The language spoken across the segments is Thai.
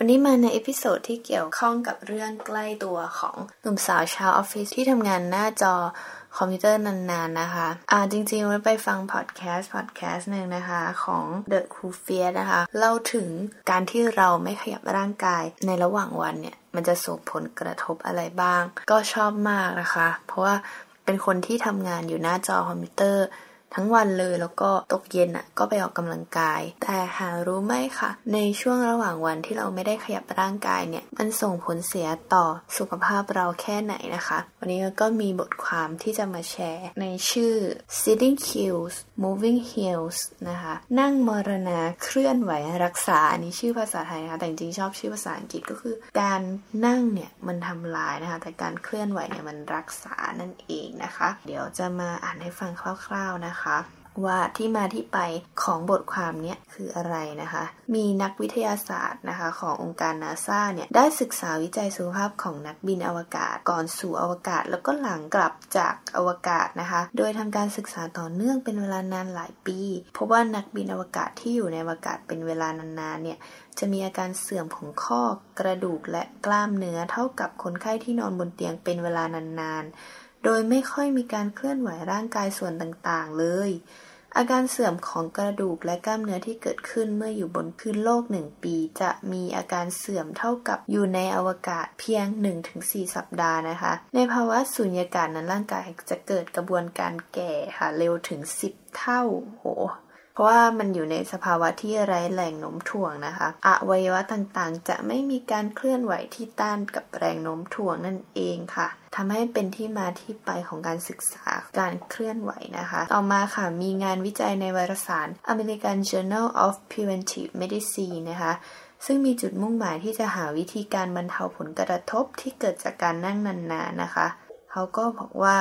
วันนี้มาใน episode ที่เกี่ยวข้องกับเรื่องใกล้ตัวของหนุ่มสาวชาวออฟฟิศที่ทำงานหน้าจอคอมพิวเตอร์นานๆนะคะ อ่าจริงๆเราไปฟังพอดแคสต์พอดแคสต์หนึ่งนะคะของ The Cool f e a r นะคะ เล่าถึงการที่เราไม่ขยับร่างกายในระหว่างวันเนี่ย มันจะส่งผลกระทบอะไรบ้าง ก็ชอบมากนะคะ เพราะว่าเป็นคนที่ทำงานอยู่หน้าจอคอมพิวเตอร์ ทั้งวันเลยแล้วก็ตกเย็นอะก็ไปออกกำลังกาย แต่หารู้ไหมคะในช่วงระหว่างวันที่เราไม่ได้ขยับร่างกายเนี่ยมันส่งผลเสียต่อสุขภาพเราแค่ไหนนะคะ วันนี้ก็มีบทความที่จะมาแชร์ในชื่อ sitting heels moving heels นะคะ นั่งมรณาเคลื่อนไหวรักษา อันนี้ชื่อภาษาไทยนะคะ แต่จริงชอบชื่อภาษาอังกฤษก็คือ การนั่งเนี่ยมันทำลายนะคะ แต่การเคลื่อนไหวเนี่ยมันรักษานั่นเองนะคะ เดี๋ยวจะมาอ่านให้ฟังคร่าว ๆนะคะว่าที่มาที่ไปของบทความนี้คืออะไรนะคะ มีนักวิทยาศาสตร์นะคะขององค์การนาซาเนี่ยได้ศึกษาวิจัยสุขภาพของนักบินอวกาศก่อนสู่อวกาศ แล้วก็หลังกลับจากอวกาศนะคะ โดยทำการศึกษาต่อเนื่องเป็นเวลานานหลายปีพราะว่านักบินอวกาศที่อยู่ในอวกาศเป็นเวลานานๆเนี่ยจะมีอาการเสื่อมของข้อกระดูกและกล้ามเนื้อเท่ากับคนไข้ที่นอนบนเตียงเป็นเวลานานๆ โดยไม่ค่อยมีการเคลื่อนไหวร่างกายส่วนต่างๆ เลย อาการเสื่อมของกระดูกและกล้ามเนื้อที่เกิดขึ้นเมื่ออยู่บนพื้นโลกหนึ่งปี จะมีอาการเสื่อมเท่ากับอยู่ในอวกาศเพียง 1-4 สัปดาห์นะคะ ในภาวะสุญญากาศนั้นร่างกายจะเกิดกระบวนการแก่ค่ะเร็วถึง 10 เท่าโห ว่ามันอยู่ในสภาวะที่ไร้แรงโน้มถ่วงนะคะอวัยวะต่างๆ จะไม่มีการเคลื่อนไหวที่ต้านกับแรงโน้มถ่วงนั่นเองค่ะทำให้เป็นที่มาที่ไปของการศึกษาการเคลื่อนไหวนะคะ ต่อมาค่ะมีงานวิจัยในวารสาร American Journal of Preventive Medicine นะคะซึ่งมีจุดมุ่งหมายที่จะหาวิธีการบรรเทาผลกระทบที่เกิดจากการนั่งนานๆนนะคะ เขาก็บอกว่า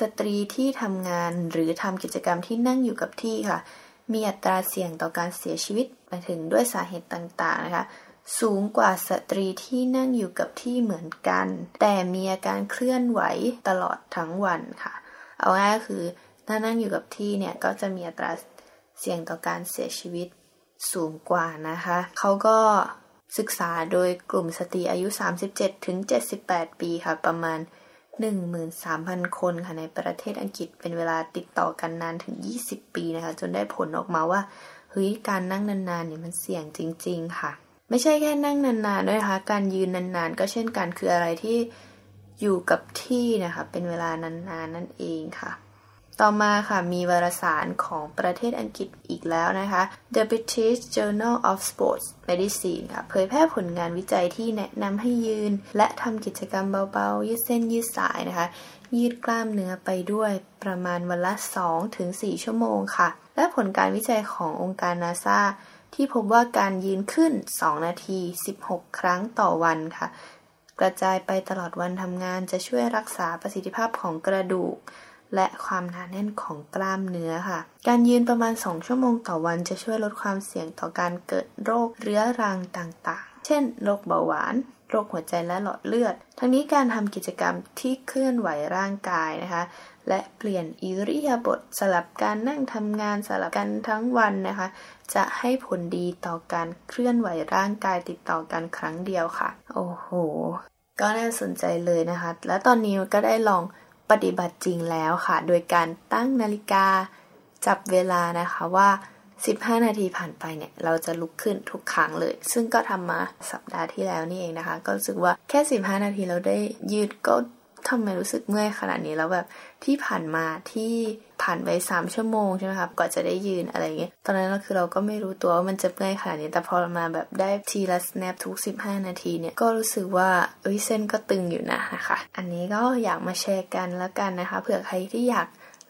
สตรีที่ทำงานหรือทำกิจกรรมที่นั่งอยู่กับที่ค่ะ มีอัตราเสี่ยงต่อการเสียชีวิตมาถึงด้วยสาเหตุต่างๆนะคะสูงกว่าสตรีที่นั่งอยู่กับที่เหมือนกัน แต่มีอาการเคลื่อนไหวตลอดทั้งวันค่ะ เอาง่ายก็คือถ้านั่งอยู่กับที่เนี่ยก็จะมีอัตราเสี่ยงต่อการเสียชีวิตสูงกว่านะคะ เขาก็ศึกษาโดยกลุ่มสตรีอายุ 37-78 ปีค่ะ ประมาณ 13,000 คนค่ะในประเทศอังกฤษเป็นเวลาติดต่อกันนานถึง 20 ปีนะคะ จนได้ผลออกมาว่าเฮ้ยการนั่งนานๆเนี่ยมันเสี่ยงจริง ๆ ค่ะ ไม่ใช่แค่นั่งนานๆด้วยนะคะการยืนนานๆ ก็เช่นกันคืออะไรที่อยู่กับที่นะคะ เป็นเวลานานๆนนั่นเองค่ะ ต่อมาค่ะมีวารสารของประเทศอังกฤษอีกแล้วนะคะ The British Journal of Sports Medicine ค่ะเผยแพร่ผลงานวิจัยที่แนะนำให้ยืน และทำกิจกรรมเบาๆ ยืดเส้นยืดสายนะคะ ยืดกล้ามเนื้อไปด้วยประมาณวันละ 2-4 ชั่วโมงค่ะ และผลการวิจัยขององค์การนาซาที่พบว่าการยืนขึ้น 2 นาที 16 ครั้งต่อวันค่ะ กระจายไปตลอดวันทำงานจะช่วยรักษาประสิทธิภาพของกระดูก และความหนาแน่นของกล้ามเนื้อค่ะ การยืนประมาณ 2 ชั่วโมงต่อวันจะช่วยลดความเสี่ยงต่อการเกิดโรคเรื้อรังต่างๆ เช่น โรคเบาหวาน โรคหัวใจและหลอดเลือด ทั้งนี้การทำกิจกรรมที่เคลื่อนไหวร่างกายนะคะ และเปลี่ยนอิริยาบถสลับการนั่งทำงานสลับกันทั้งวันนะคะ จะให้ผลดีต่อการเคลื่อนไหวร่างกายติดต่อกันครั้งเดียวค่ะ โอ้โห ก็น่าสนใจเลยนะคะ และตอนนี้ก็ได้ลอง ปฏิบัติจริงแล้วค่ะ โดยการตั้งนาฬิกาจับเวลานะคะว่า 15 นาทีผ่านไปเนี่ย เราจะลุกขึ้นทุกครั้งเลย ซึ่งก็ทำมาสัปดาห์ที่แล้วนี่เองนะคะ ก็รู้สึกว่าแค่ 15 นาทีเราได้ยืดก็ทำไมรู้สึกเมื่อยขนาดนี้แล้วแบบที่ผ่านมาที่ ผ่านไปสามชั่วโมงใช่ไหมครับกว่าจะได้ยืนอะไรเงี้ยตอนนั้นเราคือเราก็ไม่รู้ตัวว่ามันจะเมื่อยขนาดนี้แต่พอเรามาแบบได้ทีละ snap ทุก 15 นาทีเนี่ยก็รู้สึกว่าเอ้ยเส้นก็ตึงอยู่นะนะคะอันนี้ก็อยากมาแชร์กันแล้วกันนะคะเผื่อใครที่อยาก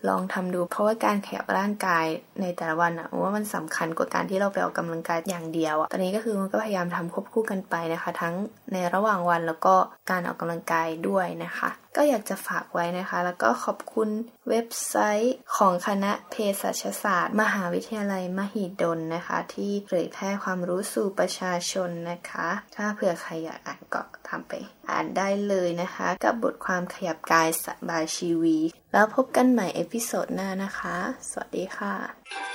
ลองทำดูเพราะว่าการขยับร่างกายในแต่ละวันอะว่ามันสำคัญกว่าการที่เราไปออกกำลังกายอย่างเดียวอะตอนนี้ก็คือมันก็พยายามทำควบคู่กันไปนะคะ ทั้งในระหว่างวันแล้วก็การออกกำลังกายด้วยนะคะ ก็อยากจะฝากไว้นะคะ แล้วก็ขอบคุณเว็บไซต์ของคณะเภสัชศาสตร์ มหาวิทยาลัยมหิดลนะคะ ที่เผยแพร่ความรู้สู่ประชาชนนะคะ ถ้าเผื่อใครอยากอ่านก็ตามไปอ่านได้เลยนะคะ กับบทความขยับกายสบายชีวี แล้วพบกันใหม่ episode หน้านะคะ สวัสดีค่ะ